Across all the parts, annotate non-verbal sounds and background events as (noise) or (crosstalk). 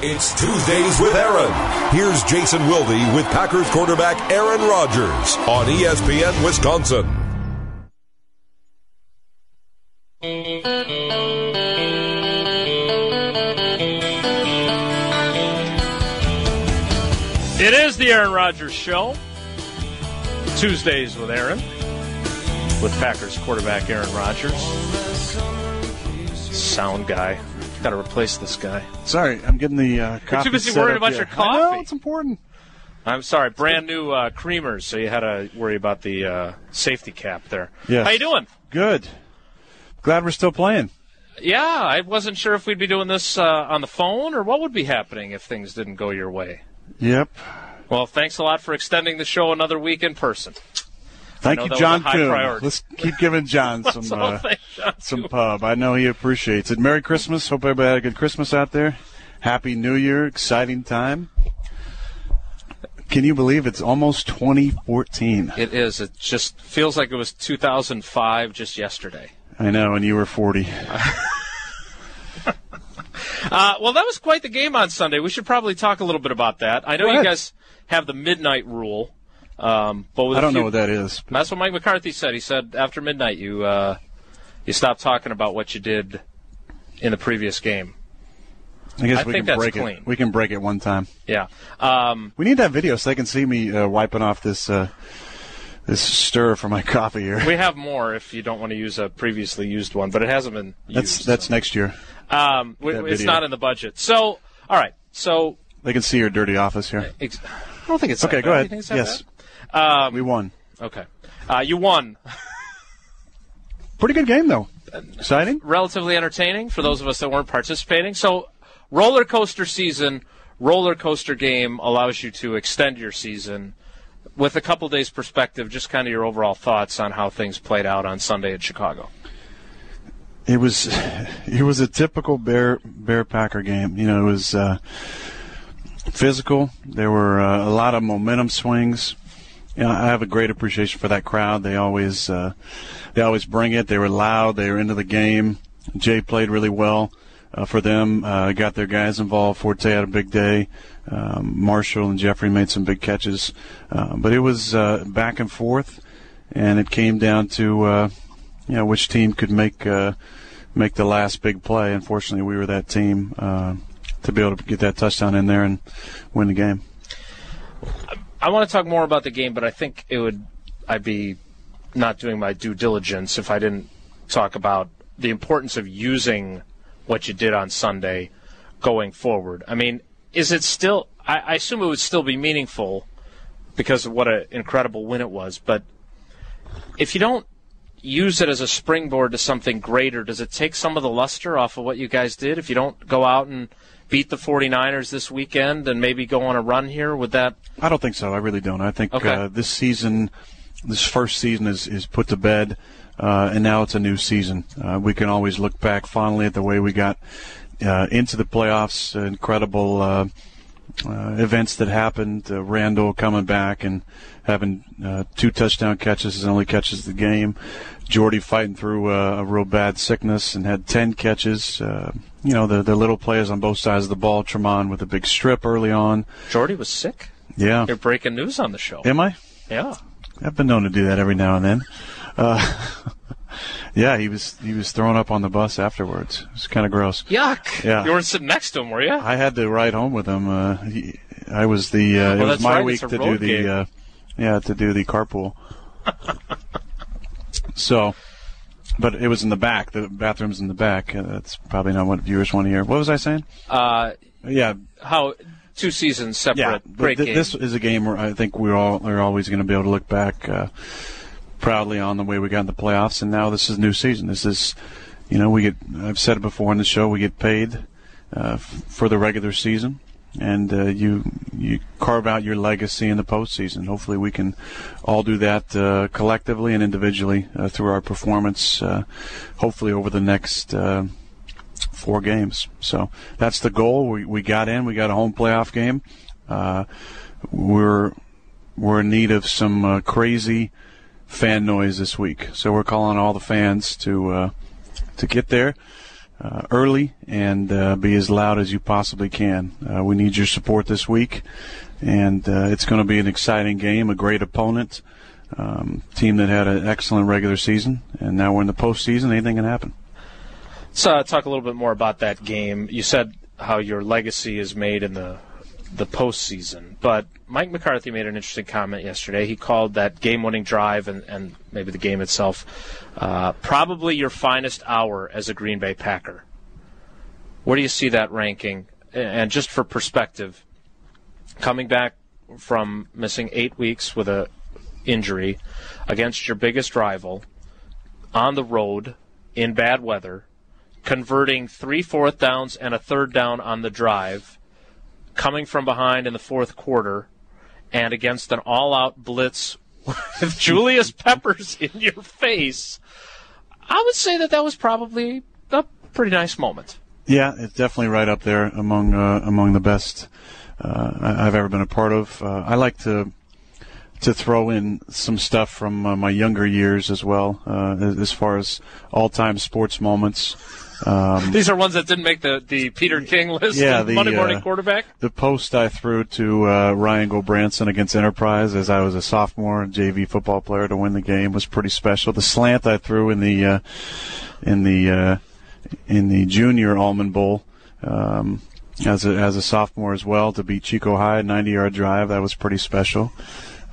It's Tuesdays with Aaron. Here's Jason Wilde with Packers quarterback Aaron Rodgers on ESPN Wisconsin. It is the Aaron Rodgers Show. Tuesdays with Aaron, with Packers quarterback Aaron Rodgers. Sound guy. Got to replace this guy. Sorry, I'm getting the uh, coffee. too busy set worrying about here. your coffee. I know, it's important. I'm sorry, brand new uh, creamers, so you had to worry about the uh, safety cap there. Yes. How you doing? Good. Glad we're still playing. Yeah, I wasn't sure if we'd be doing this uh, on the phone or what would be happening if things didn't go your way. Yep. Well, thanks a lot for extending the show another week in person. Thank you, John a high Kuhn. priority. Let's keep giving John (laughs) some uh, John some pub. I know he appreciates it. Merry Christmas. Hope everybody had a good Christmas out there. Happy New Year. Exciting time. Can you believe it's almost 2014? It is. It just feels like it was 2005 just yesterday. I know, and you were 40. (laughs) Uh, well, that was quite the game on Sunday. We should probably talk a little bit about that. I know you guys have the midnight rule, um, but with I don't few- know what that is. That's what Mike McCarthy said. He said after midnight, you uh, you stop talking about what you did in the previous game. I guess I we can that's break clean. it. We can break it one time. Yeah. Um, We need that video so they can see me uh, wiping off this uh, this stir for my (laughs) coffee here. we have more if you don't want to use a previously used one, but it hasn't been used. That's that's next year. um, w- that it's video. not in the budget. So, all right. So, They can see your dirty office here. ex- I don't think it's Okay, go ahead. think it's that Yes, bad? Um, we won. okay. Uh, you won. Pretty good game though. Exciting. relatively entertaining for those of us that weren't participating. So, roller coaster season, roller coaster game allows you to extend your season with a couple days perspective. Just kind of your overall thoughts on how things played out on Sunday in Chicago. It was (laughs) it was a typical Bear Bear Packer game. You know, it was uh, physical. There were uh, a lot of momentum swings. Know, I have a great appreciation for that crowd. They always uh, they always bring it. They were loud. They were into the game. Jay played really well uh, for them. Uh, got their guys involved. Forte had a big day. Um, Marshall and Jeffery made some big catches. Uh, but it was uh, back and forth, and it came down to uh, you know which team could make make the last big play. Unfortunately, we were that team to be able to get that touchdown in there and win the game. I want to talk more about the game, but I think it would I'd be not doing my due diligence if I didn't talk about the importance of using what you did on Sunday going forward. I mean, is it still? I, I assume it would still be meaningful because of what an incredible win it was. But if you don't use it as a springboard to something greater, does it take some of the luster off of what you guys did? If you don't go out and beat the 49ers this weekend and maybe go on a run here, would that I don't think so. I really don't. I think Okay. uh, this season, this first season is, is put to bed, uh, and now it's a new season. Uh, we can always look back fondly at the way we got uh, into the playoffs, uh, incredible uh, uh, events that happened. Uh, Randall coming back and having uh, two touchdown catches, his only catches the game. Jordy fighting through uh, a real bad sickness and had 10 catches. You know, the, the little players on both sides of the ball. Tramon with a big strip early on. Jordy was sick? Yeah. You're breaking news on the show. Am I? Yeah. I've been known to do that every now and then. Uh, (laughs) yeah, he was he was thrown up on the bus afterwards. It was kind of gross. Yuck. Yeah. You weren't sitting next to him, were you? I had to ride home with him. Uh, he, I was the uh, it Well, was that's my right, week to do road the game. uh, yeah to do the carpool. (laughs) so, but it was in the back. The bathroom's in the back. Uh, that's probably not what viewers want to hear. What was I saying? Uh, Yeah, how two seasons separate. yeah. Great th- game. This is a game where I think we're all are always going to be able to look back uh, proudly on the way we got in the playoffs, and now this is a new season. This is, you know, we get. I've said it before on the show. We get paid uh, f- for the regular season, and uh, you you carve out your legacy in the postseason. Hopefully, we can all do that uh, collectively and individually uh, through our performance. Uh, hopefully, over the next. Uh, four games. So that's the goal. We, we got in. We got a home playoff game. Uh, we're we're in need of some crazy fan noise this week. So we're calling all the fans to to get there. Uh, early and uh, be as loud as you possibly can. Uh, we need your support this week, and uh, it's going to be an exciting game, a great opponent, um, team that had an excellent regular season, and now we're in the postseason. Anything can happen. Let's uh, talk a little bit more about that game. You said how your legacy is made in the the postseason, but Mike McCarthy made an interesting comment yesterday. He called that game-winning drive and, and maybe the game itself uh, probably your finest hour as a Green Bay Packer. Where do you see that ranking? And just for perspective, coming back from missing eight weeks with a injury against your biggest rival on the road in bad weather, converting three fourth downs and a third down on the drive, coming from behind in the fourth quarter, and against an all out blitz with (laughs) Julius Peppers in your face, I would say that that was probably a pretty nice moment. Yeah, it's definitely right up there among uh, among the best uh, I've ever been a part of. Uh, I like to to throw in some stuff from uh, my younger years as well, uh, as far as all time sports moments. Um, (laughs) These are ones that didn't make the, the Peter King list. Yeah, the Monday morning uh, quarterback. The post I threw to uh, Ryan Gulbranson against Enterprise as I was a sophomore JV football player to win the game was pretty special. The slant I threw in the uh, in the uh, in the junior Almond Bowl. Um, as a, as a sophomore as well to beat Chico High 90 yard drive that was pretty special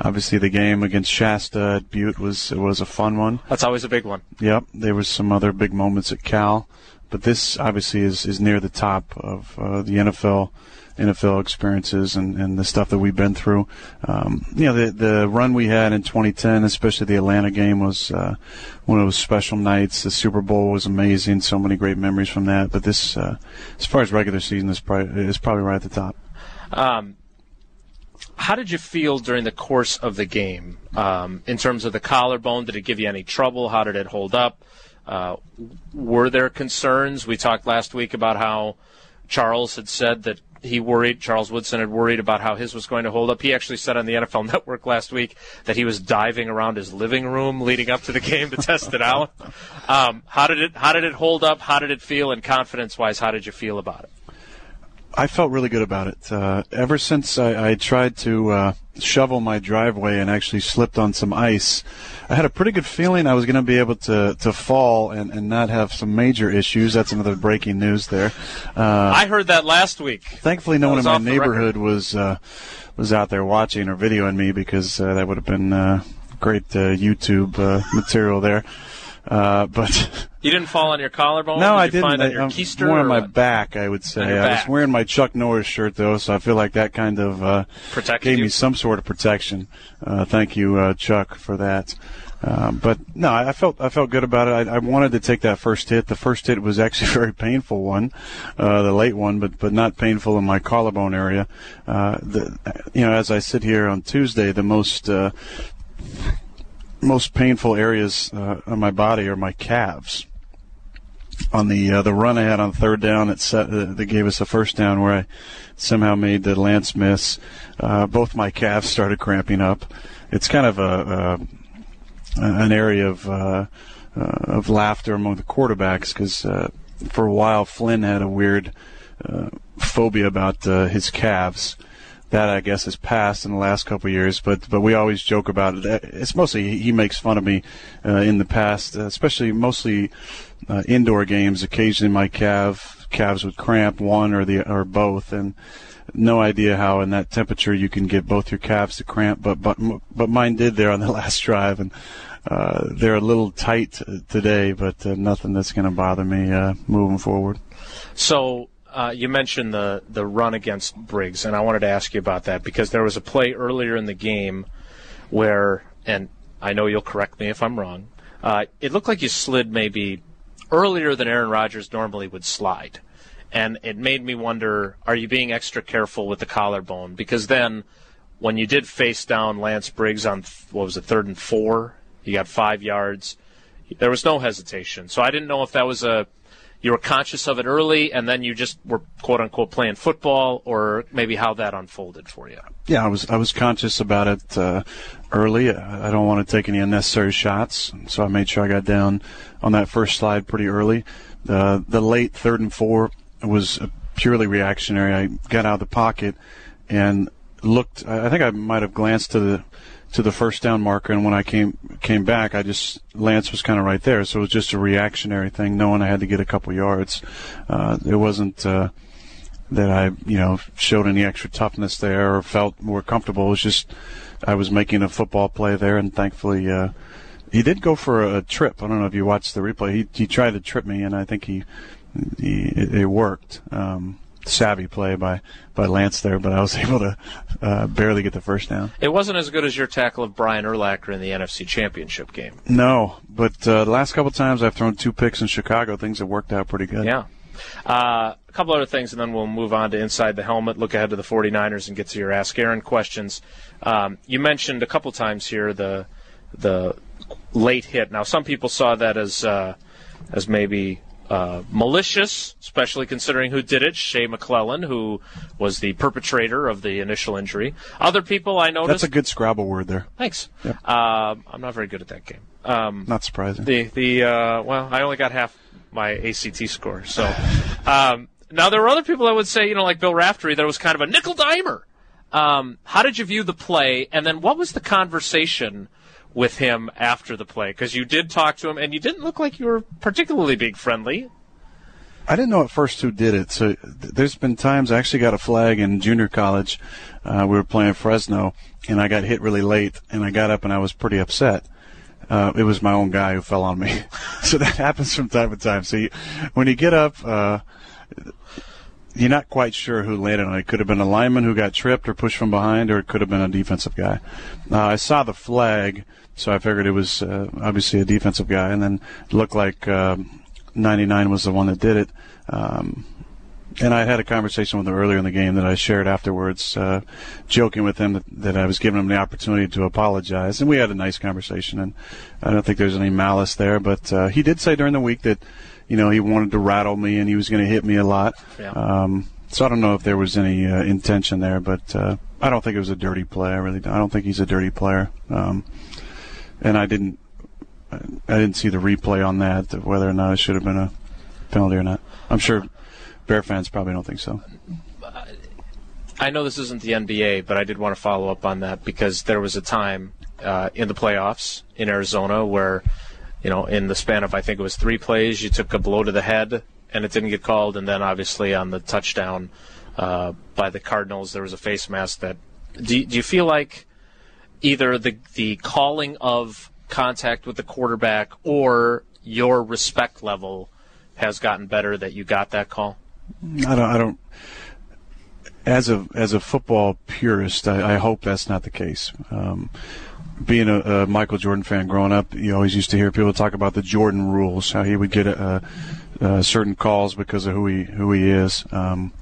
obviously the game against Shasta at Butte was was a fun one. That's always a big one. Yep, there was some other big moments at Cal but this obviously is, is near the top of uh, the NFL NFL experiences and, and the stuff that we've been through. Um, you know, the the run we had in 2010, especially the Atlanta game, was uh, one of those special nights. The Super Bowl was amazing. So many great memories from that. But this, uh, as far as regular season, is probably is probably right at the top. Um, how did you feel during the course of the game um, in terms of the collarbone? Did it give you any trouble? How did it hold up? Uh, were there concerns? We talked last week about how Charles had said that he worried, Charles Woodson had worried about how his was going to hold up. He actually said on the NFL (laughs) Network last week that he was diving around his living room leading up to the game to test it out. Um, how did it How did it hold up? How did it feel? And confidence wise, how did you feel about it? I felt really good about it. Uh, ever since I, I tried to uh, shovel my driveway and actually slipped on some ice, I had a pretty good feeling I was going to be able to, to fall and, and not have some major issues. That's another breaking news there. Uh, I heard that last week. Thankfully, no one in my neighborhood was uh, was out there watching or videoing me because uh, that would have been uh, great YouTube material there. Uh, but (laughs) you didn't fall on your collarbone. No, Did I didn't. I, am more on my back, I would say. I was wearing my Chuck Norris shirt though, so I feel like that kind of uh, gave you? me some sort of protection. Uh, thank you, uh, Chuck, for that. Um, but no, I felt I felt good about it. I, I, wanted to take that first hit. The first hit was (laughs) actually a very painful one, uh, the late one, but but not painful in my collarbone area. Uh, the, you know, as I sit here on Tuesday, the most uh, most painful areas uh, on my body are my calves. On the uh, the run I had on third down, it set, uh, that gave us a first down where I somehow made the Lance miss. Uh, both my calves started cramping up. It's kind of a, a an area of uh, uh, of laughter among the quarterbacks because for a while Flynn had a weird phobia about his calves that I guess has passed in the last couple years. But but we always joke about it. It's mostly he makes fun of me uh, in the past, especially mostly uh, indoor games. Occasionally my calf calves would cramp one or the or both, and no idea how in that temperature you can get both your calves to cramp. But but but mine did there on the (laughs) last drive, and. Uh, they're a little tight today, but uh, nothing that's going to bother me uh, moving forward. So uh, you mentioned the the run against Briggs, and I wanted to ask you about that because there was a play earlier in the game where, and I know you'll correct me if I'm wrong. Uh, it looked like you slid maybe earlier than Aaron Rodgers normally would slide, and it made me wonder: Are you being extra careful with the collarbone? Because then, when you did face down Lance Briggs on what was it, third and four, you got five yards. There was no hesitation, so I didn't know if that was a you were conscious of it early, and then you just were quote unquote playing football, or maybe how that unfolded for you. Yeah, I was I was conscious about it uh, early. I don't want to take any unnecessary shots, so I made sure I got down on that first slide pretty early. The the late third and four was purely reactionary. I got out of the pocket and looked. I think I might have glanced to the to the first down marker, and when I came came back, I just Lance was kind of right there, so it was just a reactionary thing, knowing I had to get a couple yards. Uh, it wasn't uh, that I you know showed any extra toughness there or felt more comfortable. It was just I was making a football play there, and thankfully. Uh, he did go for a, trip. I don't know if you watched the replay. He he tried to trip me, and I think he, he it, it worked. Um, savvy play by, by Lance there, but I was (laughs) able to uh, barely get the first down. It wasn't as good as your tackle of Brian Urlacher in the NFC Championship game. No, but uh, the last couple times I've thrown two picks in Chicago, things have worked out pretty good. Yeah. Uh, a couple other things, and then we'll move on to inside the helmet, look ahead to the 49ers, and get to your Ask Aaron questions. Um, you mentioned a couple times here the the late hit. Now, some people saw that as uh, as maybe uh, malicious, especially considering who did it, Shea McClellin, who was the perpetrator of the initial injury. Other people I noticed. That's a good Scrabble word there. Thanks. Yep. Uh, I'm not very good at that game. Um, not surprising. The the uh, well, I only got half my ACT score, so. Um, now there were other people that would say, you know, like Bill Raftery, that was kind of a nickel dimer. Um, how did you view the play, and then what was the conversation? With him after the play? Because you did talk to him, and you didn't look like you were particularly being friendly. I didn't know at first who did it. So there's been times I actually got a flag in junior college. Uh, we were playing Fresno, and I got hit really late, and I got up and I was pretty upset. Uh, it was my own guy who fell on me. (laughs) so that happens from time to time. So you, when you get up, uh, you're not quite sure who landed on it. It could have been a lineman who got tripped or pushed from behind, or it could have been a defensive guy. Uh, I saw the flag, so I figured it was uh, obviously a defensive guy, and then it looked like uh, 99 was the one that did it. Um, and I had a conversation with him earlier in the game that I shared afterwards, uh, joking with him that, that, I was giving him the opportunity to apologize, and we had a nice conversation. And I don't think there's any malice there, but uh, he did say during the week that you know, he wanted to rattle me and he was going to hit me a lot. Yeah. Um, so I don't know if there was any uh, intention there, but uh, I don't think it was a dirty play. I really don't. I don't think he's a dirty player. Um, and I didn't, I didn't see the replay on that whether or not it should have been a penalty or not. I'm sure Bear fans probably don't think so. I know this isn't the NBA, but I did want to follow up on that because there was a time uh, in the playoffs in Arizona where you know, in the span of I think it was three plays, you took a blow to the head and it didn't get called, and then obviously on the touchdown uh, by the Cardinals, there was a face mask that. Do, do you feel like either the the calling of contact with the quarterback or your respect level has gotten better that you got that call? I don't. I don't. As a as a football purist, I, I hope that's not the case. Um, being a, a, Michael Jordan fan growing up, you always used to hear people talk about the Jordan rules, how he would get a, a, certain calls because of who he who he is. Um,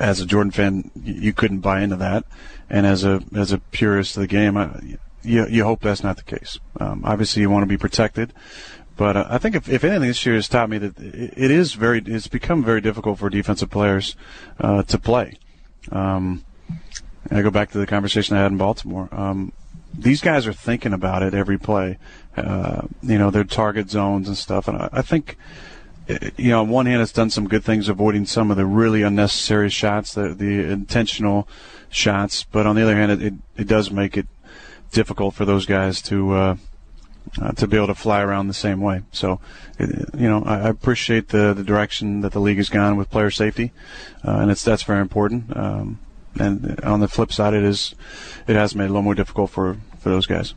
as a Jordan fan, you couldn't buy into that, and as a as a purist of the game, I, you you hope that's not the case. Um, obviously, you want to be protected, but uh, I think if, if anything, this year has taught me that it, is very it's become very difficult for defensive players uh, to play. Um, I go back to the conversation I had in Baltimore. Um, these guys are thinking about it every play. Uh, you know, their target zones and stuff. And I, I think, you know, on one hand, it's done some good things avoiding some of the really unnecessary shots, the, the intentional shots. But on the other hand, it, it, it does make it difficult for those guys to, uh, uh, to be able to fly around the same way. So, it, you know, I, I, appreciate the, the direction that the league has gone with player safety, uh, and it's that's very important. Um, and on the flip side, it is it has made it a little more difficult for, for those guys.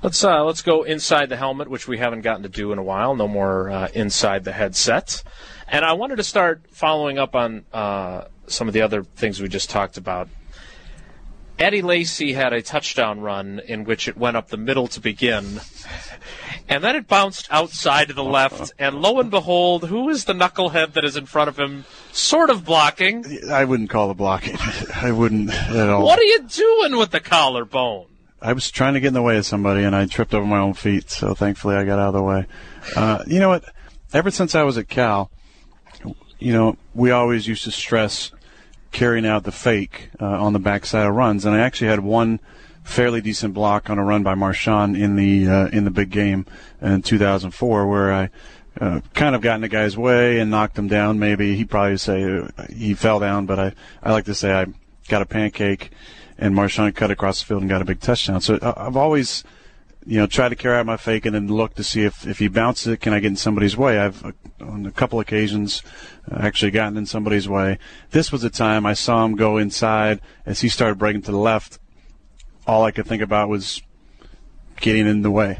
Let's uh, let's go inside the helmet, which we haven't gotten to do in a while. No more uh, inside the headset. And I wanted to start following up on uh, some of the other things we just talked about. Eddie Lacy had a touchdown run in which it went up the middle to begin, (laughs) and then it bounced outside to the left, (laughs) and lo and behold, who is the knucklehead that is in front of him, sort of blocking? I wouldn't call it blocking. (laughs) I wouldn't at all. What are you doing with the collarbone? I was trying to get in the way of somebody, and I tripped over my own feet, so thankfully I got out of the way. Uh, you know what? ever since I was at Cal, you know, we always used to stress carrying out the fake uh, on the backside of runs, and I actually had one fairly decent block on a run by Marshawn in the uh, in the big game in 2004, where I uh, kind of got in the guy's way and knocked him down. Maybe he probably say uh, he fell down, but I I like to say I got a pancake, and Marshawn cut across the field and got a big touchdown. So uh, I've always you know, try to carry out my fake and then look to see if, if he bounces it, can I get in somebody's way? I've, uh, on a couple occasions, uh, actually gotten in somebody's way. This was the time I saw him go inside as he started breaking to the left. All I could think about was getting in the way.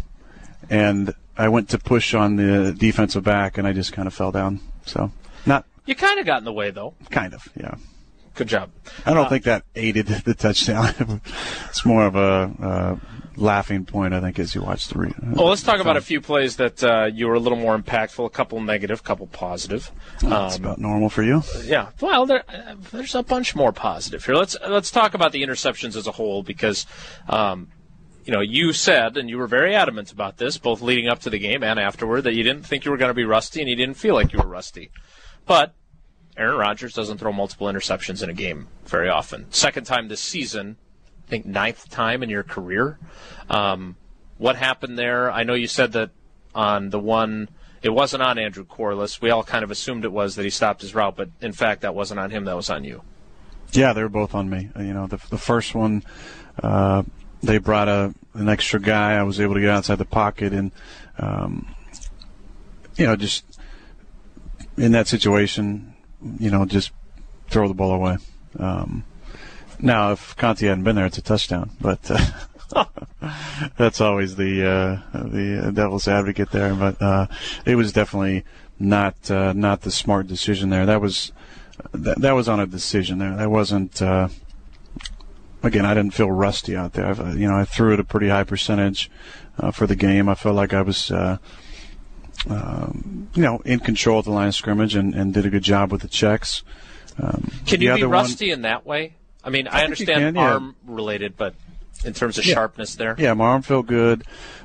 And I went to push on the defensive back and I just kind of fell down. So, not. You kind of got in the way, though. Kind of, yeah. Good job. I don't uh, think that aided the touchdown. (laughs) it's more of a, uh, laughing point, I think, as you watch the. Re- well, let's talk about a few plays that uh, you were a little more impactful. A couple negative, a couple positive. Um, That's about normal for you. Yeah. Well, there, uh, there's a bunch more positive here. Let's let's talk about the interceptions as a whole because. Um, you know, you said, and you were very adamant about this, both leading up to the game and afterward, that you didn't think you were going to be rusty and you didn't feel like you were rusty. But Aaron Rodgers doesn't throw multiple interceptions in a game very often. Second time this season, I think ninth time in your career. Um, what happened there? I know you said that on the one, it wasn't on Andrew Quarless. We all kind of assumed it was that he stopped his route, but in fact, that wasn't on him. That was on you. Yeah, they were both on me. You know, the, the first one, uh, they brought a an extra guy. I was able to get outside the pocket and, um, you know, just in that situation, you know, just throw the ball away. Um, now, if Conte hadn't been there, it's a touchdown. But uh, (laughs) that's always the uh, the devil's advocate there. But uh, it was definitely not uh, not the smart decision there. That was that, was on a decision there. That wasn't. Uh, again, I didn't feel rusty out there. I've, you know, I threw it a pretty high percentage uh, for the game. I felt like I was. Um, you know, in control of the line of scrimmage and, and did a good job with the checks. Um, Can you be rusty one, in that way? I mean, I, I understand can, yeah. arm related, but in terms of yeah. sharpness there. Yeah, my arm felt good.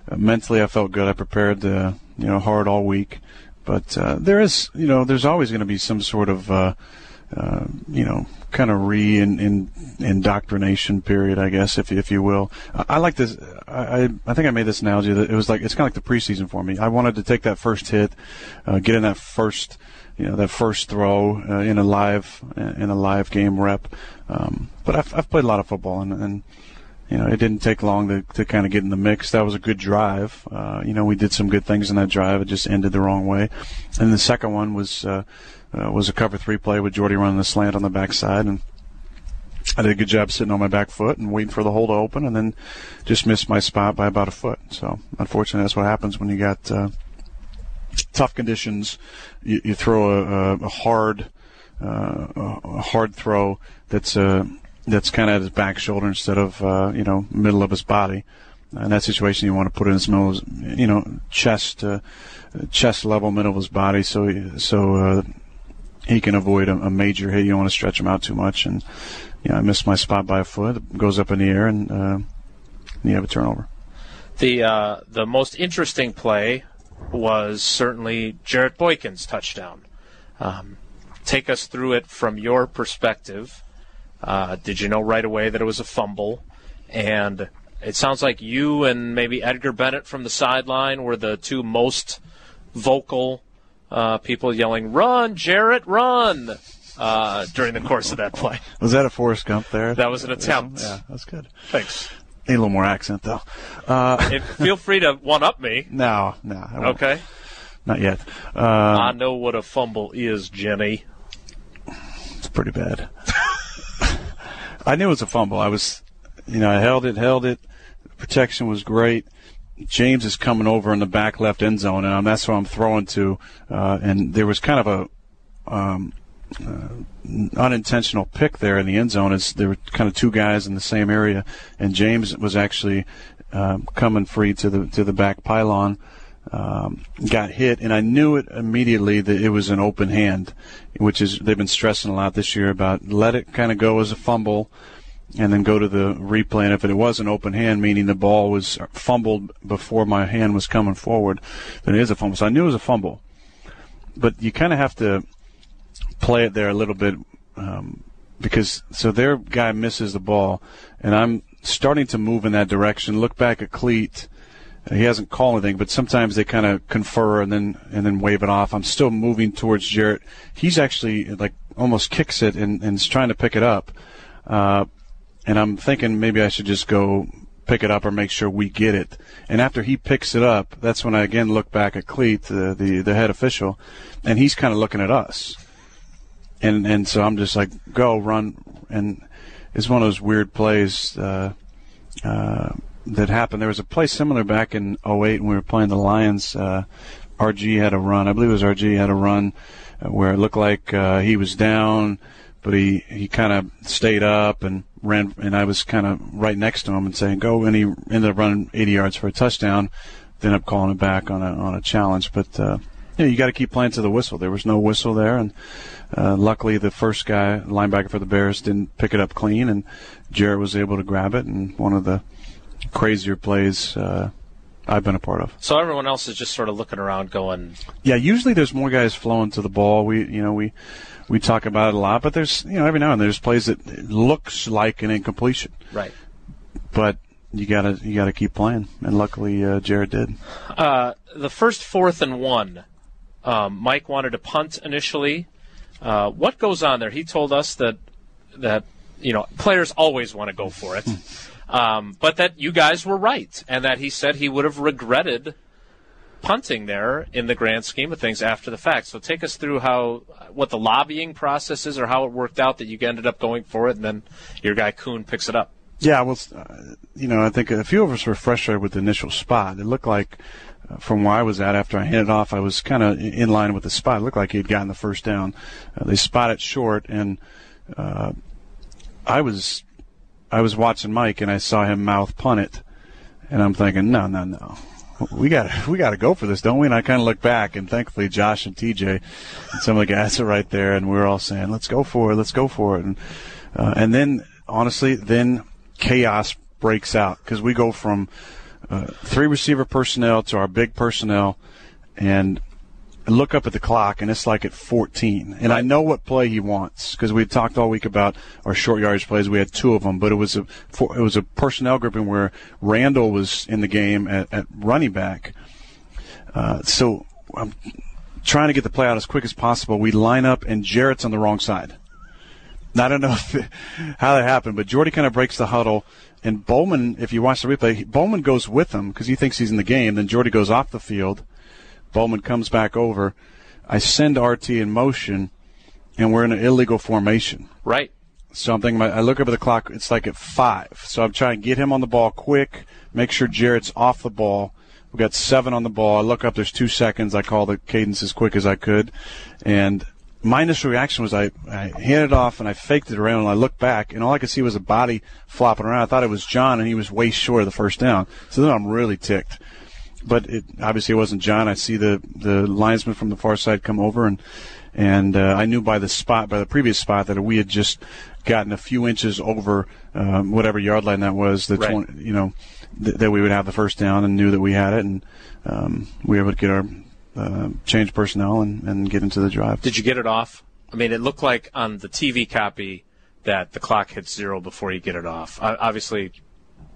Uh, mentally, I felt good. I prepared, uh, you know, hard all week. But uh, there is, you know, there's always going to be some sort of, uh, uh, you know, kind of re in, in, indoctrination period, I guess, if if you will. I, I like this. I I think I made this analogy that it was like it's kind of like the preseason for me. I wanted to take that first hit, uh, get in that first you know that first throw uh, in a live in a live game rep. Um, but I've, I've played a lot of football, and, and you know it didn't take long to, to kind of get in the mix. That was a good drive. Uh, you know we did some good things in that drive. It just ended the wrong way. And the second one was uh, uh, was a cover three play with Jordy running the slant on the backside, and I did a good job sitting on my back foot and waiting for the hole to open, and then just missed my spot by about a foot. So unfortunately, that's what happens when you got uh, tough conditions, you, you throw a, a hard uh, a hard throw that's uh, that's kind of at his back shoulder instead of uh, you know middle of his body. In that situation, you want to put it in his middle, you know, chest uh, chest level, middle of his body, so so uh, he can avoid a, a major hit. You don't want to stretch him out too much, and you know, I missed my spot by a foot. It goes up in the air, and uh, you have a turnover. The uh, the most interesting play was certainly Jarrett Boykin's touchdown. Um, take us through it from your perspective. Uh, did you know right away that it was a fumble? And it sounds like you and maybe Edgar Bennett from the sideline were the two most vocal uh, people yelling, "Run, Jarrett, run!" Uh, during the course of that play. Was that a Forrest Gump there? That was an attempt. Yeah, that's good. Thanks. Need a little more accent though. Uh, feel free to one up me. (laughs) No, no. Okay. Not yet. Um, I know what a fumble is, Jenny. It's pretty bad. (laughs) I knew it was a fumble. I was, you know, I held it, held it. protection was great. James is coming over in the back left end zone, and that's what I'm throwing to. Uh, and there was kind of a um, uh, unintentional pick there in the end zone. Is there were kind of two guys in the same area, and James was actually um, coming free to the to the back pylon. Um, got hit, and I knew it immediately that it was an open hand, which is they've been stressing a lot this year about let it kind of go as a fumble, and then go to the replay. And if it was an open hand, meaning the ball was fumbled before my hand was coming forward, then it is a fumble. So I knew it was a fumble. but you kind of have to play it there a little bit um, because so their guy misses the ball, and I'm starting to move in that direction. Look back at Clete. He hasn't called anything, but sometimes they kind of confer and then and then wave it off. I'm still moving towards Jarrett. He's actually like almost kicks it and, and is trying to pick it up. Uh, and I'm thinking maybe I should just go pick it up or make sure we get it. And after he picks it up, that's when I again look back at Clete, the the, the head official, and he's kind of looking at us. And and so I'm just like, go run, and it's one of those weird plays uh, uh, that happened. There was a play similar back in 08 when we were playing the Lions. Uh, RG had a run. I believe it was RG had a run uh, where it looked like uh, he was down, but he he kind of stayed up and ran, and I was kind of right next to him and saying go, and he ended up running 80 yards for a touchdown. Then up calling it back on a on a challenge, but uh, you, know, you got to keep playing to the whistle. There was no whistle there, and uh, luckily the first guy, linebacker for the Bears, didn't pick it up clean, and Jarrett was able to grab it. And one of the crazier plays. Uh, I've been a part of. So everyone else is just sort of looking around, going. Yeah, usually there's more guys flowing to the ball. We, you know, we we talk about it a lot, but there's you know every now and then there's plays that looks like an incompletion. Right. But you gotta you gotta keep playing, and luckily uh, Jarrett did. Uh, the first fourth and one, um, Mike wanted to punt initially. Uh, what goes on there? He told us that that you know players always want to go for it, (laughs) um, but that you guys were right, and that he said he would have regretted punting there in the grand scheme of things after the fact. So take us through how what the lobbying process is, or how it worked out that you ended up going for it, and then your guy Kuhn picks it up. Yeah, well, uh, you know, I think a few of us were frustrated with the initial spot. It looked like, uh, from where I was at after I handed off, I was kind of in line with the spot. It looked like he had gotten the first down. Uh, they spot it short, and uh, I was, I was watching Mike, and I saw him mouth punt it, and I'm thinking, no, no, no, we got we got to go for this, don't we? And I kind of look back, and thankfully Josh and TJ and some of the guys are right there, and we are all saying, "Let's go for it, let's go for it." And uh, and then honestly, then chaos breaks out because we go from uh, three receiver personnel to our big personnel, and look up at the clock and it's like at 14. And I know what play he wants because we talked all week about our short yardage plays. We had two of them, but it was a it was a personnel grouping where Randall was in the game at, at running back. Uh, so I'm trying to get the play out as quick as possible. We line up and Jarrett's on the wrong side. I don't know (laughs) if, how that happened, but Jordy kind of breaks the huddle. And Bowman, if you watch the replay, Bowman goes with him because he thinks he's in the game. Then Jordy goes off the field Bowman comes back over. I send RT in motion, and we're in an illegal formation. Right. So I'm thinking, I look up at the clock, it's like at five. So I'm trying to get him on the ball quick, make sure Jarrett's off the ball. We got seven on the ball. I look up, there's two seconds. I call the cadence as quick as I could. And my initial reaction was I, I handed it off and I faked it around and I looked back and all I could see was a body flopping around. I thought it was John and he was way short of the first down. So then I'm really ticked but it obviously it wasn't John. I see the the linesman from the far side come over, and and uh, I knew by the spot, by the previous spot, that we had just gotten a few inches over um, whatever yard line that was. The right. 20, you know th- that we would have the first down, and knew that we had it, and um, we were able to get our uh, change personnel and, and get into the drive. Did you get it off? I mean, it looked like on the TV copy that the clock hits zero before you get it off. obviously,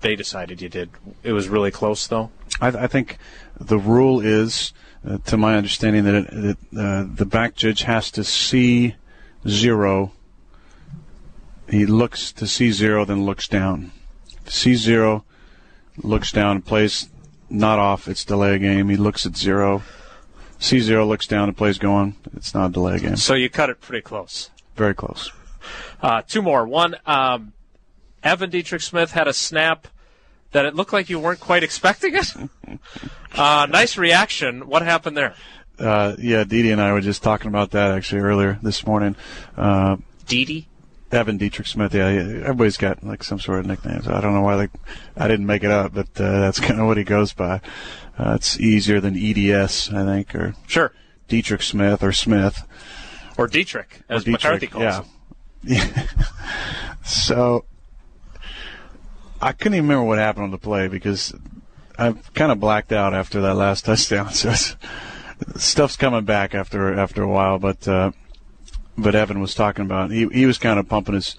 they decided you did. It was really close, though. I, I think the rule is, uh, to my understanding, that, it, that uh, the back judge has to see zero. He looks to see zero, then looks down. See zero, looks down, plays not off. It's delay a game. He looks at zero. See zero, looks down, and plays going. It's not a delay a game. So you cut it pretty close. Very close. Uh, two more. One, um, Evan Dietrich Smith had a snap that it looked like you weren't quite expecting it. (laughs) uh, nice reaction. What happened there? Uh, yeah, Didi and I were just talking about that actually earlier this morning. Uh, Didi? Evan Dietrich Smith. Yeah, everybody's got like some sort of nicknames. I don't know why. Like, I didn't make it up, but uh, that's (laughs) kind of what he goes by. Uh, it's easier than EDS, I think, or sure Dietrich Smith or Smith or Dietrich, as or Dietrich, McCarthy calls yeah. him. Yeah. (laughs) so I couldn't even remember what happened on the play because I kind of blacked out after that last (laughs) touchdown. So stuff's coming back after after a while. But uh, but Evan was talking about he he was kind of pumping his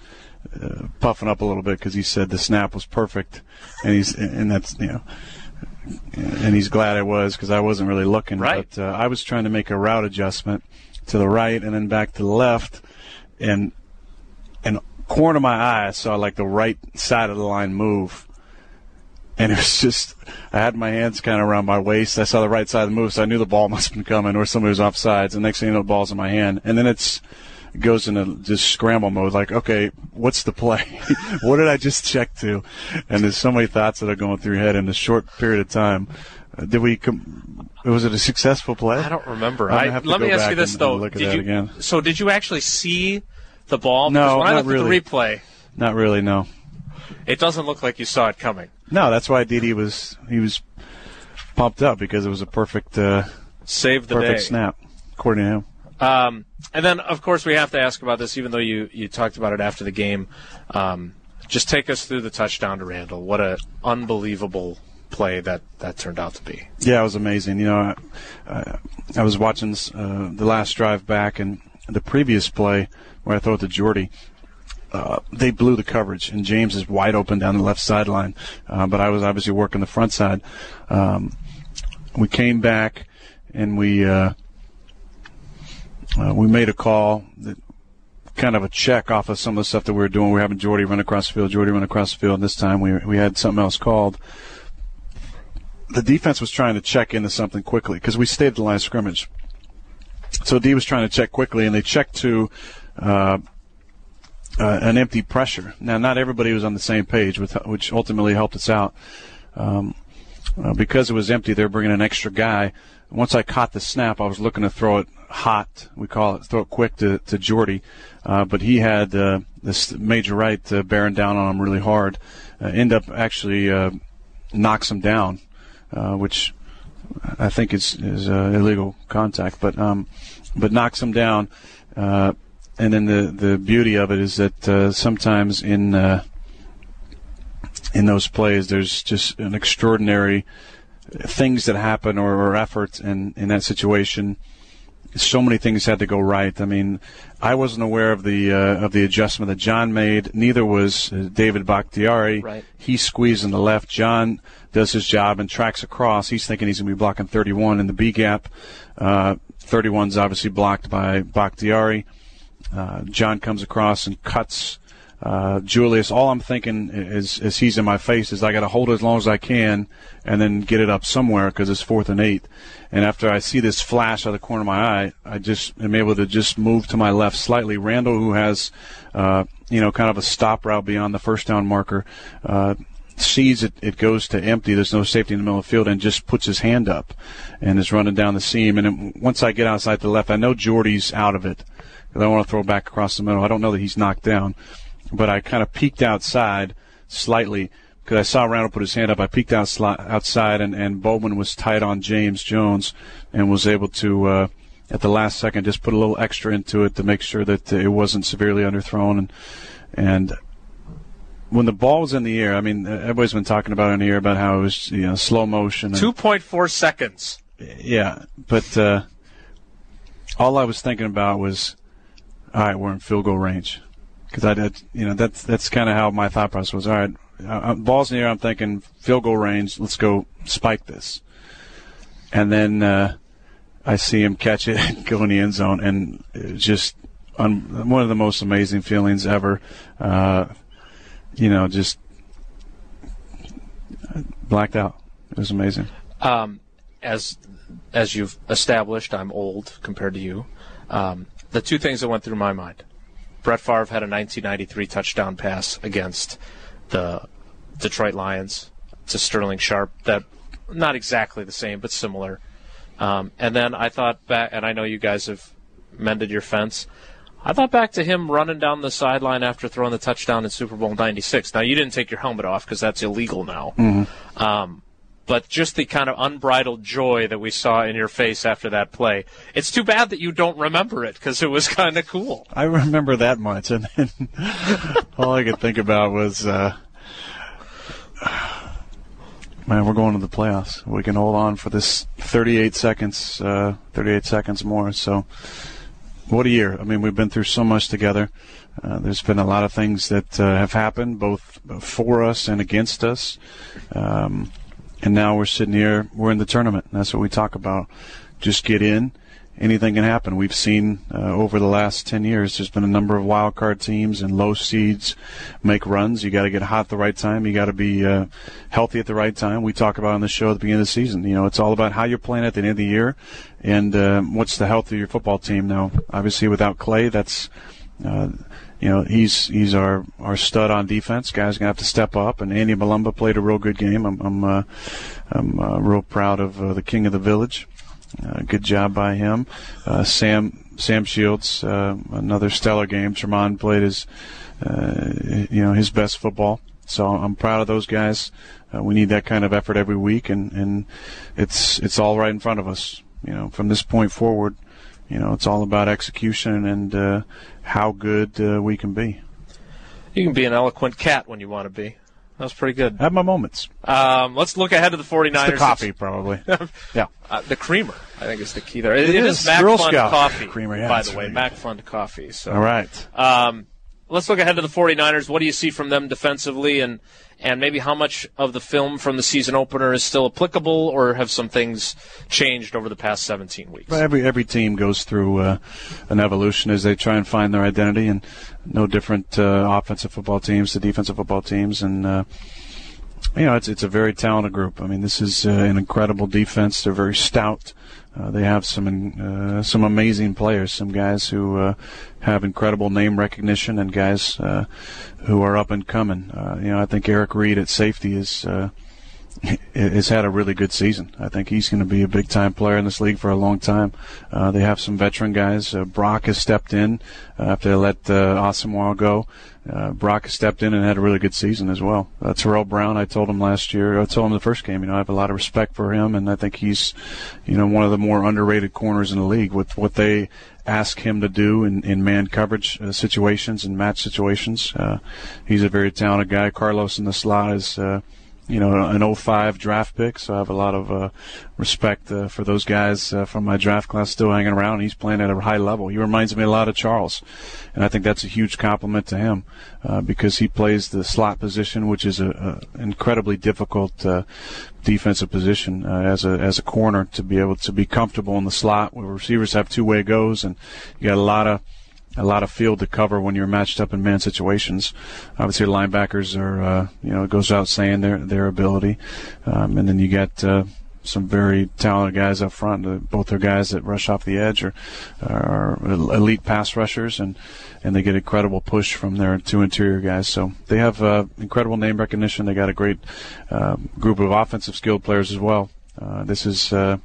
uh, puffing up a little bit because he said the snap was perfect, and he's and that's you know. And he's glad I was because I wasn't really looking. Right. But uh, I was trying to make a route adjustment to the right and then back to the left, and and corner of my eye, I saw like the right side of the line move. And it was just, I had my hands kind of around my waist. I saw the right side of the move, so I knew the ball (laughs) must have been coming or somebody was offsides. And next thing you know, the ball's in my hand. And then it's, it goes into just scramble mode. Like, okay, what's the play? (laughs) what did I just check to? And there's so many thoughts that are going through your head in a short period of time. Uh, did we? Com- was it a successful play? I don't remember. I, have to let go me ask back you this and- though: and look at did that you, again. So did you actually see the ball? No, because when I not looked really. at the replay, Not really. No. it doesn't look like you saw it coming. No, that's why Didi was he was pumped up because it was a perfect uh, Save the perfect day. snap, according to him. Um, and then, of course, we have to ask about this, even though you, you talked about it after the game. Um, just take us through the touchdown to Randall. What a unbelievable play that that turned out to be. Yeah, it was amazing. You know, I, I was watching uh, the last drive back and the previous play where I throw it to Jordy. Uh, they blew the coverage, and James is wide open down the left sideline. Uh, but I was obviously working the front side. Um, we came back, and we uh, uh, we made a call that kind of a check off of some of the stuff that we were doing. We were having Jordy run across the field, Jordy run across the field. And this time we we had something else called the defense was trying to check into something quickly because we stayed at the line of scrimmage. So D was trying to check quickly, and they checked to uh, uh, an empty pressure. Now, not everybody was on the same page, with, which ultimately helped us out. Um, uh, because it was empty, they're bringing an extra guy. Once I caught the snap, I was looking to throw it hot. We call it throw it quick to to Jordy, uh, but he had uh, this Major Wright uh, bearing down on him really hard. Uh, end up actually knocks him down, which I think is is illegal contact, but um, but knocks him down. And then the the beauty of it is that uh, sometimes in uh, in those plays, there's just an extraordinary things that happen or, or efforts in in that situation. So many things had to go right. I mean, I wasn't aware of the uh, of the adjustment that John made. Neither was uh, David Bakhtiari. Right. He squeezed in the left. John does his job and tracks across. He's thinking he's going to be blocking 31 in the B gap. Uh, 31's obviously blocked by Bakhtiari. Uh, John comes across and cuts uh, Julius. All I'm thinking is, as he's in my face, is I got to hold it as long as I can and then get it up somewhere because it's fourth and eight. And after I see this flash out of the corner of my eye, I just am able to just move to my left slightly. Randall, who has, uh, you know, kind of a stop route beyond the first down marker, uh, sees it, it goes to empty. There's no safety in the middle of the field, and just puts his hand up and is running down the seam. And once I get outside the left, I know Jordy's out of it because I want to throw back across the middle. I don't know that he's knocked down, but I kind of peeked outside slightly because I saw Randall put his hand up. I peeked out sli- outside, and, and Bowman was tight on James Jones and was able to. Uh, at the last second, just put a little extra into it to make sure that it wasn't severely underthrown, and and when the ball was in the air, I mean, everybody's been talking about it in the air about how it was, you know, slow motion. and- 2.4 seconds. yeah, but uh, all I was thinking about was, all right, we're in field goal range, because I did, you know, that's that's kind of how my thought process was. All right, uh, balls in the air. I'm thinking field goal range. Let's go spike this, and then uh, I see him catch it (laughs) go in the end zone, and just un- one of the most amazing feelings ever. Uh, you know, just blacked out. It was amazing. Um, as as you've established, I'm old compared to you. Um, the two things that went through my mind: Brett Favre had a 1993 touchdown pass against the Detroit Lions to Sterling Sharpe. That not exactly the same, but similar. Um, and then I thought back, and I know you guys have mended your fence. I thought back to him running down the sideline after throwing the touchdown in Super Bowl '96. Now you didn't take your helmet off because that's illegal now. Um, but just the kind of unbridled joy that we saw in your face after that play. It's too bad that you don't remember it because it was (laughs) kind of cool. I remember that much, and then (laughs) all I could think about was uh, Man, we're going to the playoffs. We can hold on for this 38 seconds, uh, 38 seconds more. So, what a year! I mean, we've been through so much together. Uh, there's been a lot of things that uh, have happened, both for us and against us. Um, and now we're sitting here. We're in the tournament. That's what we talk about. Just get in anything can happen. We've seen uh, over the last 10 years, there's been a number of wild card teams and low seeds make runs. You got to get hot at the right time. You got to be uh, healthy at the right time. We talk about on the show at the beginning of the season. You know, it's all about how you're playing at the end of the year and uh, what's the health of your football team. Now, obviously, without Clay, that's uh, you know he's he's our our stud on defense. Guys gonna have to step up. And Andy Mulumba played a real good game. I'm I'm, uh, I'm uh, real proud of uh, the king of the village. Uh, good job by him. Uh, Sam Sam Shields, uh, another stellar game. Tramon played his, you know, his best football. So I'm proud of those guys. We need that kind of effort every week, and, and it's it's all right in front of us. You know, from this point forward, you know, it's all about execution and uh, how good we can be. You can be an eloquent cat when you want to be. That was pretty good. I have my moments. Um, let's look ahead to the 49ers. It's the coffee, probably. yeah. (laughs) Uh, the creamer, I think, is the key there. it, it is, is Mac Girl Fund Scout Coffee, creamer, yeah, by the way. MACC Fund Coffee. So, All right. Um, let's look ahead to the 49ers. What do you see from them defensively, and and maybe how much of the film from the season opener is still applicable, or have some things changed over the past 17 weeks? But every every team goes through uh, an evolution as they try and find their identity, and no different uh, offensive football teams to defensive football teams, and uh, you know it's it's a very talented group. I mean, this is uh, an incredible defense. They're very stout. Uh, they have some uh, some amazing players, some guys who uh, have incredible name recognition, and guys uh, who are up and coming. Uh, you know, I think Eric Reid at safety is (laughs) has had a really good season. I think he's going to be a big time player in this league for a long time. Uh, they have some veteran guys. Uh, Brock has stepped in uh, after they let uh, go. Uh, Brock stepped in and had a really good season as well. Uh, Tarell Brown, I told him last year, I told him the first game, you know, I have a lot of respect for him, and I think he's, you know, one of the more underrated corners in the league with what they ask him to do in, in man coverage uh, situations and match situations. Uh, he's a very talented guy. Carlos in the slot is, uh, you know, an 05 draft pick, so I have a lot of uh, respect uh, for those guys uh, from my draft class still hanging around. He's playing at a high level. He reminds me a lot of Charles, and I think that's a huge compliment to him uh, because he plays the slot position, which is a, a incredibly difficult uh, defensive position uh, as a as a corner to be able to be comfortable in the slot where receivers have two way goes, and you got a lot of a lot of field to cover when you're matched up in man situations. Obviously, linebackers are, uh, you know, it goes out saying their their ability, um, and then you got uh, some very talented guys up front. Uh, both are guys that rush off the edge are, are elite pass rushers, and and they get incredible push from their two interior guys. So they have uh, incredible name recognition. They got a great uh, group of offensive skilled players as well. Uh, this is. Uh,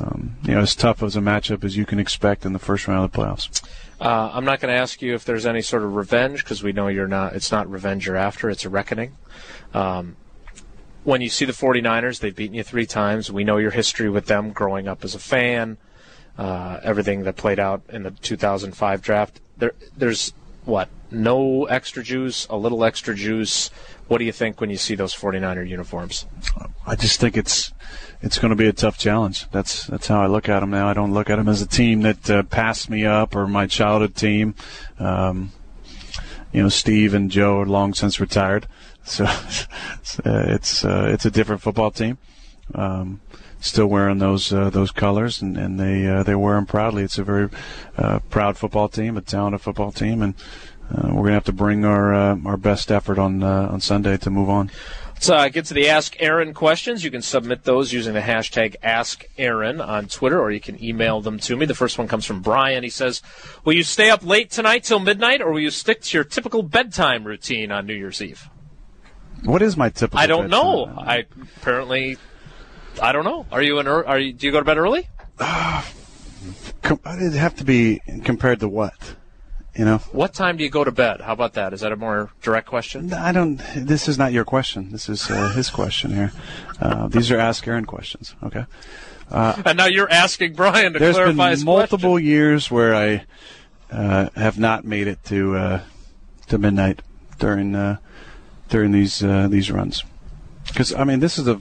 um, you know, as tough as a matchup as you can expect in the first round of the playoffs. Uh, I'm not going to ask you if there's any sort of revenge because we know you're not. It's not revenge you're after. It's a reckoning. Um, when you see the 49ers, they've beaten you three times. We know your history with them growing up as a fan, uh, everything that played out in the 2005 draft. There, there's what? No extra juice, a little extra juice. What do you think when you see those 49er uniforms? I just think it's it's going to be a tough challenge. That's that's how I look at them now. I don't look at them as a team that uh, passed me up or my childhood team. Um, you know, Steve and Joe are long since retired, (laughs) so it's uh, it's, a different football team. Um, still wearing those uh, those colors, and, and they uh, they wear them proudly. It's a very uh, proud football team, a talented football team, and uh, we're gonna have to bring our uh, our best effort on on Sunday to move on. Let's uh, get to the Ask Aaron questions. You can submit those using the hashtag AskAaron on Twitter, or you can email them to me. The first one comes from Brian. He says, "Will you stay up late tonight till midnight, or will you stick to your typical bedtime routine on New Year's Eve?" What is my typical? I don't know. I apparently, I don't know. Are you an? Are you? Do you go to bed early? (sighs) Com- it'd have to be compared to what? You know, What time do you go to bed? How about that? Is that a more direct question? I don't. This is not your question. This is uh, his question here. Uh, these are Ask Aaron questions. Okay. And now you're asking Brian to There's clarify been his multiple question. years where I uh, have not made it to uh, to midnight during uh, during these uh, these runs. Because I mean, this is a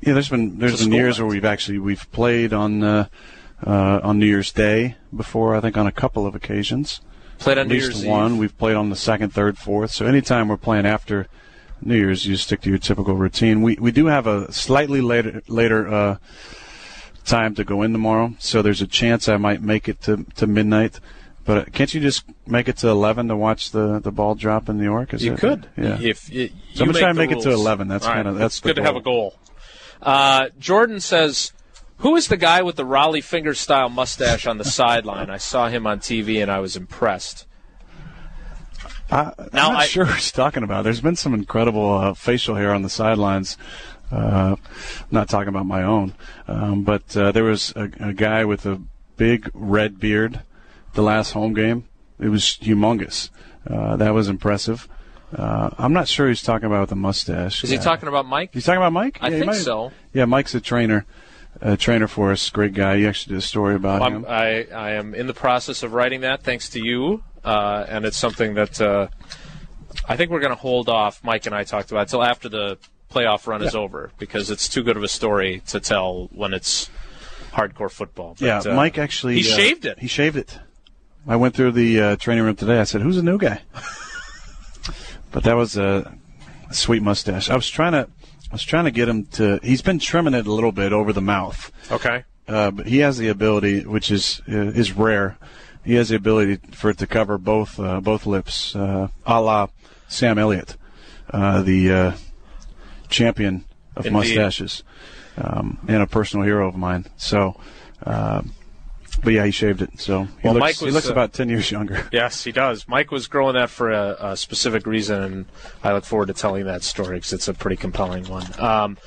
yeah. There's been there's been years where we've actually we've played on uh, uh, on New Year's Day before. I think on a couple of occasions. Played on At New least Year's one. Eve. We've played on the second, third, fourth. So anytime we're playing after New Year's, you stick to your typical routine. We we do have a slightly later later uh, time to go in tomorrow, so there's a chance I might make it to, to midnight. But uh, can't you just make it to eleven to watch the, the ball drop in New York? Is You it- could. Yeah. If it, So I'm gonna try and make it to 11. That's right. kinda- that's It's the good to have a goal. goal. Uh, Jordan says, "Who is the guy with the Raleigh finger style mustache on the sideline? I saw him on TV and I was impressed." I, I'm not I- sure what he's talking about. There's been some incredible uh, facial hair on the sidelines. Uh, not talking about my own, um, but uh, there was a, a guy with a big red beard. The last home game, it was humongous. Uh, that was impressive. Uh, I'm not sure he's talking about the mustache. Is he talking about Mike? He's talking about Mike. I Yeah, think so. Yeah, Mike's a trainer, a trainer for us. Great guy. You actually did a story about I'm, him. I, I am in the process of writing that, thanks to you, uh, and it's something that uh, I think we're going to hold off. Mike and I talked about until after the playoff run is over because it's too good of a story to tell when it's hardcore football. But, Yeah, uh, Mike actually he uh, shaved it. He shaved it. I went through the uh, training room today. I said, "Who's the new guy?" (laughs) but that was a sweet mustache. I was trying to, was trying to get him to. He's been trimming it a little bit over the mouth, Okay. uh, but he has the ability, which is uh, is rare. He has the ability for it to cover both uh, both lips, uh, a la Sam Elliott, uh, the uh, champion of Indeed. mustaches, um, and a personal hero of mine. So, uh, but yeah, he shaved it. So he Well, looks, Mike he looks uh, about ten years younger. (laughs) Yes, he does. Mike was growing that for a, a specific reason, and I look forward to telling that story because it's a pretty compelling one. Um,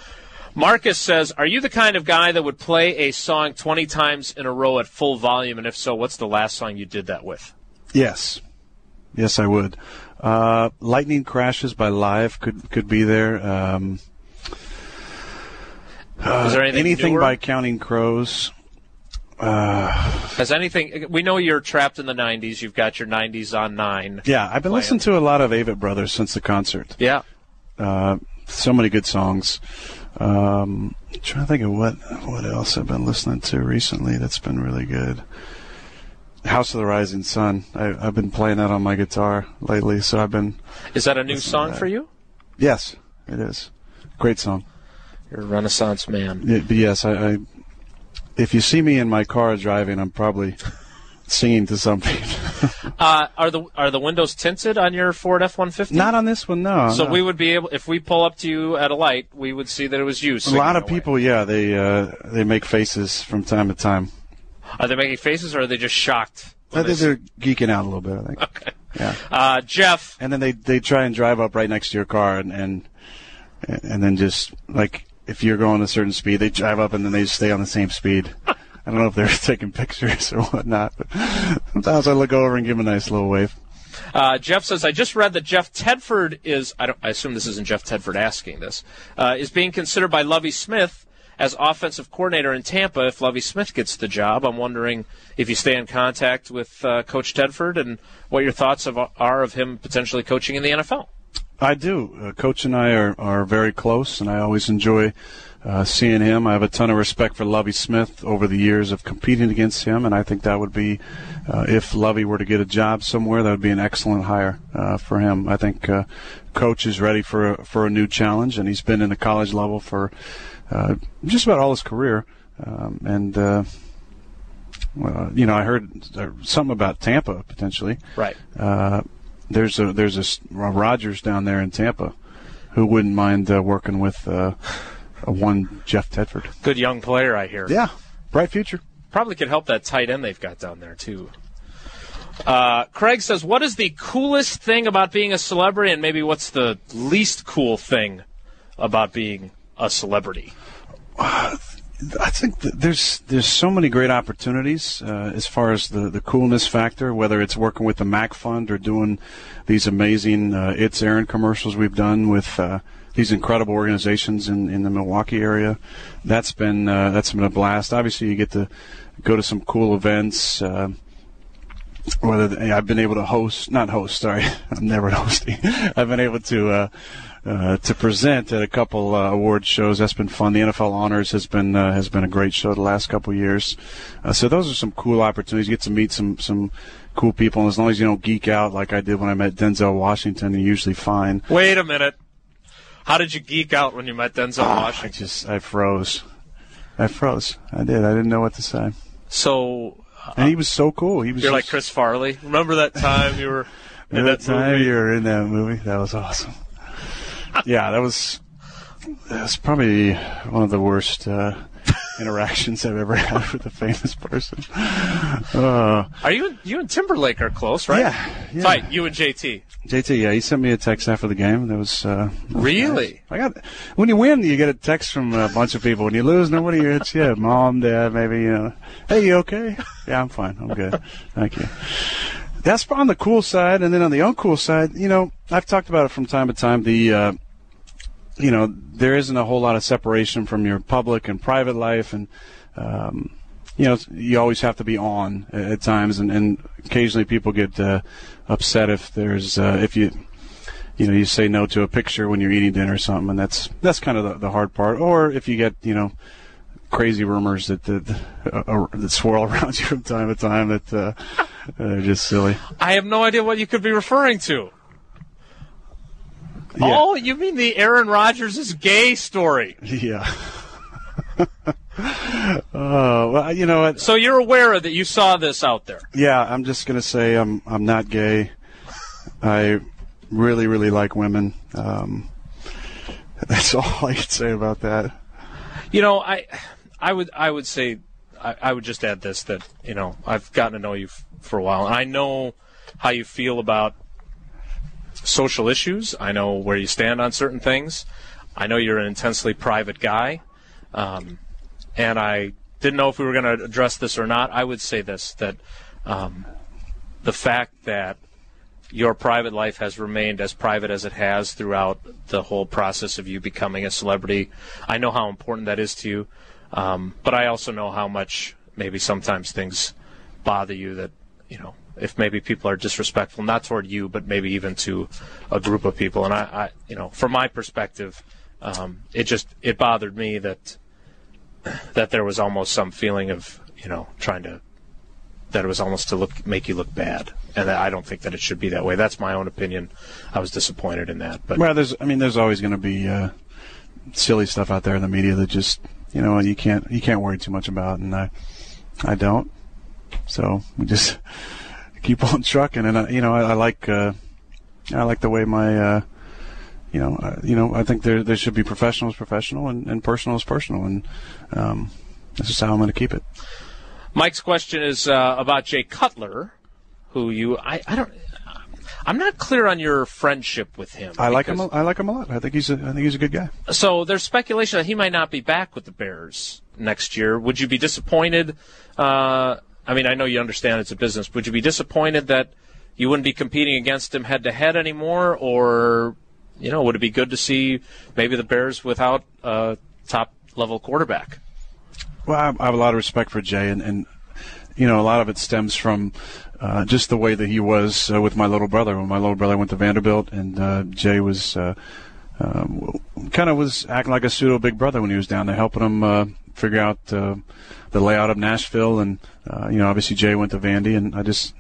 Marcus says, "Are you the kind of guy that would play a song twenty times in a row at full volume? And if so, what's the last song you did that with?" Yes, yes, I would. Uh, Lightning crashes by Live could could be there. Um, Is there anything, anything by Counting Crows. Has anything? We know you're trapped in the '90s. You've got your '90s on nine. Yeah, I've been Playing. listening to a lot of Avett Brothers since the concert. Yeah. Uh, so many good songs. Um, trying to think of what what else I've been listening to recently that's been really good. House of the Rising Sun. I, I've been playing that on my guitar lately, so I've been. Is that a new song for you? Yes, it is. Great song. You're a Renaissance man. Yeah, but yes, I, I. If you see me in my car driving, I'm probably singing to something. (laughs) Uh, are the are the windows tinted on your Ford F-150? Not on this one, no. So no. we would be able, if we pull up to you at a light, we would see that it was you. A lot of away. people, yeah, they uh, they make faces from time to time. Are they making faces, or are they just shocked? I think they they're geeking out a little bit. I think. Okay. Yeah. Uh, Jeff, And then they they try and drive up right next to your car, and and and then just like if you're going a certain speed, they drive up and then they stay on the same speed. I don't know if they're (laughs) taking pictures or whatnot, but sometimes I look over and give them a nice little wave. uh, Jeff says, I just read that Jeff Tedford is, I, I assume this isn't Jeff Tedford asking this, uh, is being considered by Lovie Smith as offensive coordinator in Tampa if Lovie Smith gets the job. I'm wondering if you stay in contact with uh, Coach Tedford and what your thoughts of, are of him potentially coaching in the NFL. I do. Uh, Coach and I are, are very close, and I always enjoy uh, seeing him. I have a ton of respect for Lovie Smith over the years of competing against him, and I think that would be, uh, if Lovie were to get a job somewhere, that would be an excellent hire uh, for him. I think uh, Coach is ready for a, for a new challenge, and he's been in the college level for uh, just about all his career. Um, and uh, well, you know, I heard something about Tampa potentially Right. Uh, there's a there's a a Rodgers down there in Tampa who wouldn't mind uh, working with uh, a one Jeff Tedford. Good young player, I hear. Yeah, bright future. Probably could help that tight end they've got down there too. Uh, Craig says, "What is the coolest thing about being a celebrity, and maybe what's the least cool thing about being a celebrity?" I think there's there's so many great opportunities uh, as far as the, the coolness factor, whether it's working with the MACC Fund or doing these amazing uh, It's Aaron commercials we've done with uh, these incredible organizations in, in the Milwaukee area. That's been uh, that's been a blast. Obviously, you get to go to some cool events. Uh, whether the, I've been able to host, not host, sorry, (laughs) I'm never hosting. (laughs) I've been able to uh, uh, to present at a couple uh, award shows. That's been fun. The NFL Honors has been uh, has been a great show the last couple years. Uh, so those are some cool opportunities. You get to meet some some cool people, and as long as you don't geek out like I did when I met Denzel Washington, you're usually fine. Wait a minute. How did you geek out when you met Denzel Washington? I just I froze. I froze. I did. I didn't know what to say. So And he was so cool. He was you're like Chris Farley. Remember that time you were (laughs) in that that time movie? you were in that movie? That was awesome. Yeah, that was that's probably one of the worst uh, (laughs) interactions I've ever had with a famous person. Uh, Are you and, you and Timberlake are close, right? Yeah, yeah. Fight you and JT. JT, yeah, he sent me a text after the game. That was uh, Really? I got when you win, you get a text from a bunch of people. When you lose, nobody hits you. (laughs) Mom, dad, maybe you know. Hey, you okay? Yeah, I'm fine. I'm good. Thank you. That's on the cool side, and then on the uncool side, you know, I've talked about it from time to time. The uh, you know, there isn't a whole lot of separation from your public and private life, and um, you know, you always have to be on at times, and, and occasionally people get uh, upset if there's uh, if you you know you say no to a picture when you're eating dinner or something, and that's that's kind of the, the hard part. Or if you get you know crazy rumors that that, uh, uh, that swirl (laughs) around you from time to time that uh, they're just silly. I have no idea what you could be referring to. Yeah. Oh, you mean the Aaron Rodgers is gay story? Yeah. Oh, (laughs) well, you know what? So you're aware that you saw this out there. Yeah, I'm just gonna say I'm I'm not gay. I really really like women. Um, (laughs) that's all I can say about that. You know, I, I would, I would say, I, I would just add this that you know I've gotten to know you f- for a while, and I know how you feel about social issues. I know where you stand on certain things. I know you're an intensely private guy, um, and I didn't know if we were going to address this or not. I would say this that um, the fact that your private life has remained as private as it has throughout the whole process of you becoming a celebrity. I know how important that is to you, um, but I also know how much maybe sometimes things bother you that, you know, if maybe people are disrespectful, not toward you, but maybe even to a group of people. And I, I you know, from my perspective, um, it just, it bothered me that, that there was almost some feeling of, you know, trying to that it was almost to look make you look bad, and I don't think that it should be that way. That's my own opinion. I was disappointed in that, but Well, there's I mean there's always going to be uh, silly stuff out there in the media that just you know you can't you can't worry too much about, and I I don't. So we just keep on trucking, and I, you know I, I like uh, I like the way my uh, you know uh, you know I think there there should be professional is professional and, and personal is personal, and um, this is how I'm going to keep it. Mike's question is uh, about Jay Cutler, who you I, I don't. I'm not clear on your friendship with him. I like him. I like him a lot. I think he's a, I think he's a good guy. So there's speculation that he might not be back with the Bears next year. Would you be disappointed? Uh, I mean, I know you understand it's a business. Would you be disappointed that you wouldn't be competing against him head to head anymore, or you know, would it be good to see maybe the Bears without a top level quarterback? Well, I have a lot of respect for Jay, and, and you know, a lot of it stems from uh, just the way that he was uh, with my little brother. When my little brother went to Vanderbilt, and uh, Jay was uh, um, kind of was acting like a pseudo big brother when he was down there, helping him uh, figure out uh, the layout of Nashville. And uh, you know, obviously Jay went to Vandy, and I just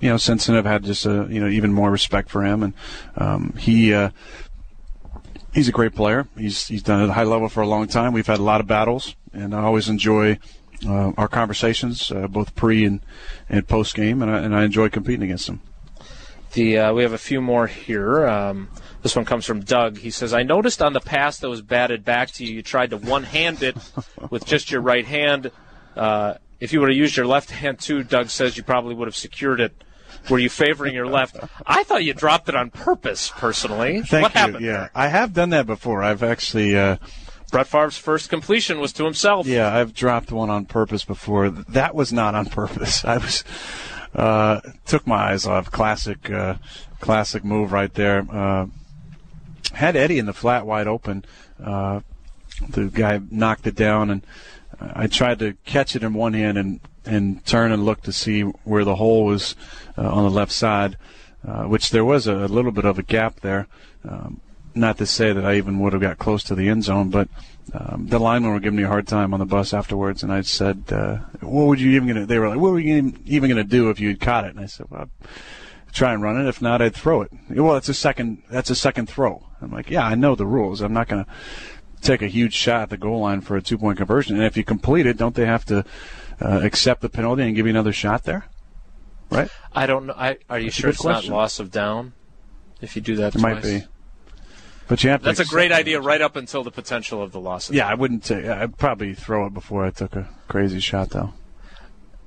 you know, since then I've had just a you know even more respect for him, and um, he. Uh, He's a great player. He's he's done it at a high level for a long time. We've had a lot of battles, and I always enjoy uh, our conversations, uh, both pre and, and post game, and I, and I enjoy competing against him. The uh, we have a few more here. Um, this one comes from Doug. He says, "I noticed on the pass that was batted back to you, you tried to one-hand it (laughs) with just your right hand. Uh, if you would have used your left hand too, Doug says you probably would have secured it. Were you favoring your left? I thought you dropped it on purpose. Personally, Thank what you. happened? Yeah, there? I have done that before. I've actually, uh, Brett Favre's first completion was to himself. yeah, I've dropped one on purpose before. That was not on purpose. (laughs) I was uh, took my eyes off. Classic, uh, classic move right there. Uh, had Eddie in the flat wide open. Uh, the guy knocked it down and I tried to catch it in one hand and and turn and look to see where the hole was uh, on the left side, which there was a, a, little bit of a gap there. Um, not to say that I even would have got close to the end zone, but um, the linemen were giving me a hard time on the bus afterwards, and I said, uh, "What would you even gonna?" They were like, "What were you even gonna do if you had caught it?" And I said, "Well." I'd try and run it. If not, I'd throw it. Well, it's a second. That's a second throw. I'm like, yeah, I know the rules. I'm not going to take a huge shot at the goal line for a two point conversion. And if you complete it, don't they have to uh, accept the penalty and give you another shot there? Right? I don't know. I, are you That's sure it's question. not loss of down if you do that? It twice? might be. But you have That's a great idea, right up until the potential of the loss. Of yeah, I wouldn't say. I'd probably throw it before I took a crazy shot, though.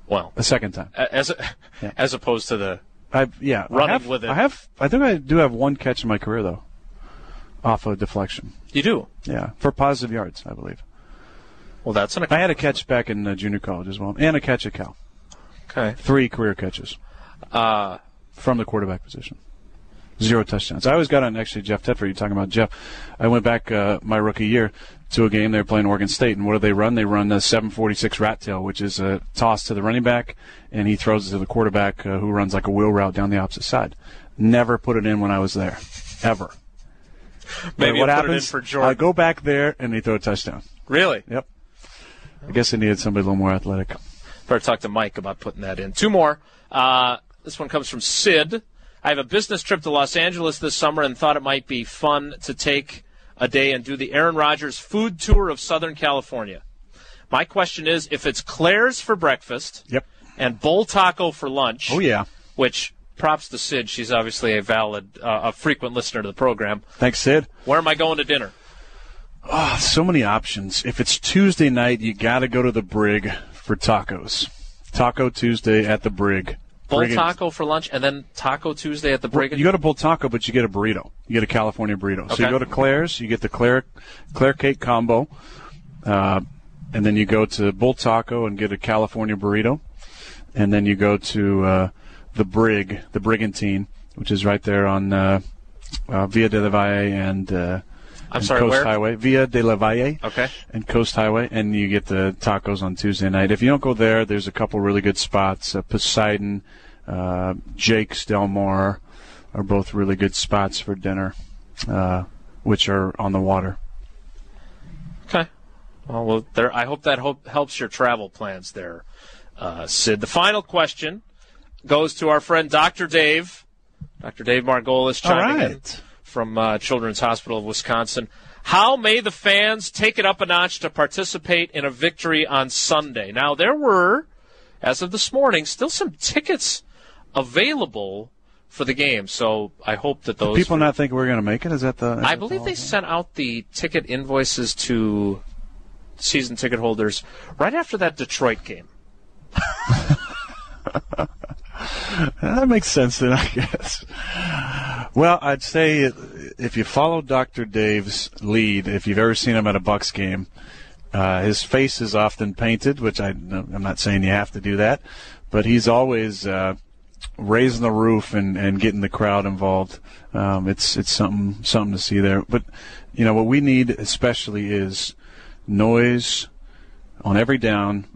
Well, a second time, as a, yeah. (laughs) as opposed to the. I've yeah, running I have, with it. I have. I think I do have one catch in my career though, off of deflection. You do? Yeah, for positive yards, I believe. Well, that's an. I had a catch back in uh, junior college as well, and a catch at Cal. Okay. Three career catches. Uh, from the quarterback position. Zero touchdowns. I always got on actually Jeff Tedford. You're talking about Jeff? I went back uh, my rookie year to a game they were playing Oregon State, and what do they run? They run the 746 rat tail, which is a toss to the running back, and he throws it to the quarterback uh, who runs like a wheel route down the opposite side. Never put it in when I was there, ever. Maybe what happens? for Jordan. I go back there and they throw a touchdown. Really? Yep. I guess they needed somebody a little more athletic. Better talk to Mike about putting that in. Two more. Uh, this one comes from Sid. I have a business trip to Los Angeles this summer and thought it might be fun to take a day and do the Aaron Rodgers food tour of Southern California. My question is if it's Claire's for breakfast yep. and Bull Taco for lunch. Oh, yeah. Which props to Sid. She's obviously a valid, uh, a frequent listener to the program. Thanks, Sid. Where am I going to dinner? Oh, so many options. If it's Tuesday night, you got to go to the Brig for tacos. Taco Tuesday at the Brig. Bull Taco for lunch, and then Taco Tuesday at the Brig. You go to Bull Taco, but you get a burrito. You get a California burrito. Okay. So you go to Claire's, you get the Claire Claire cake combo, uh, and then you go to Bull Taco and get a California burrito, and then you go to uh, the Brig, the Brigantine, which is right there on uh, uh, Via de la Valle and. Uh, I'm and sorry, Coast where? Highway, Via de la Valle, okay, and Coast Highway, and you get the tacos on Tuesday night. If you don't go there, there's a couple really good spots. Uh, Poseidon, uh, Jake's Del Mar are both really good spots for dinner, uh, which are on the water. Okay. Well, well there. I hope that hope helps your travel plans there, uh, Sid. The final question goes to our friend Dr. Dave. Dr. Dave Margolis chiming right. in from uh, Children's Hospital of Wisconsin. How may the fans take it up a notch to participate in a victory on Sunday? Now, there were, as of this morning, still some tickets available for the game. So I hope that those people not think we're going to make it. Is that the? Is I believe the they sent out the ticket invoices to season ticket holders right after that Detroit game. (laughs) that makes sense then, I guess. Well, I'd say if you follow Dr. Dave's lead, if you've ever seen him at a Bucks game, uh, his face is often painted, which I, I'm not saying you have to do that, but he's always uh, raising the roof and, and getting the crowd involved. Um, it's it's something something to see there. But you know what we need especially is noise on every down,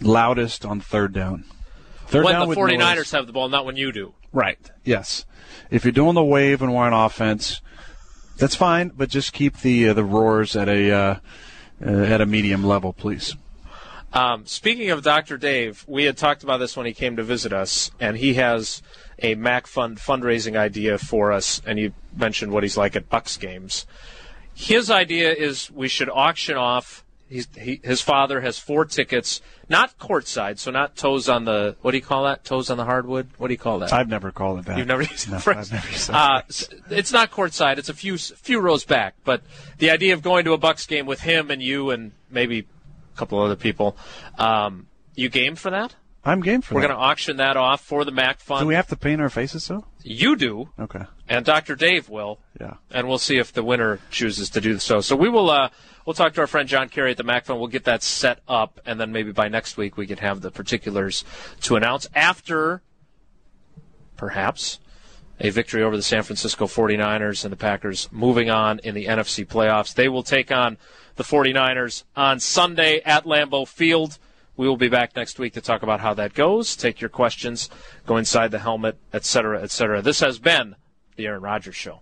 loudest on third down. Third when down the 49ers noise. have the ball, not when you do. Right. Yes. If you're doing the wave and we're on offense, that's fine, but just keep the uh, the roars at a uh, uh, at a medium level, please. Um, speaking of Dr. Dave, we had talked about this when he came to visit us, and he has a MACC Fund fundraising idea for us. And you mentioned what he's like at Bucks games. His idea is we should auction off He's, he, his father has four tickets, not courtside, so not toes on the what do you call that? Toes on the hardwood. What do you call that? I've never called it that. You've never used no, I've never used uh, It's not courtside. It's a few few rows back. But the idea of going to a Bucks game with him and you and maybe a couple other people, um, you game for that? I'm game for that. We're that. going to auction that off for the MACC Fund. Do we have to paint our faces though? You do. Okay. And Dr. Dave will. Yeah. And we'll see if the winner chooses to do so. So we will. Uh, we'll talk to our friend John Kerry at the MACC Fund. We'll get that set up, and then maybe by next week we can have the particulars to announce after, perhaps, a victory over the San Francisco 49ers and the Packers moving on in the NFC playoffs. They will take on the 49ers on Sunday at Lambeau Field. We will be back next week to talk about how that goes, take your questions, go inside the helmet, etc., etc. This has been the Aaron Rodgers Show.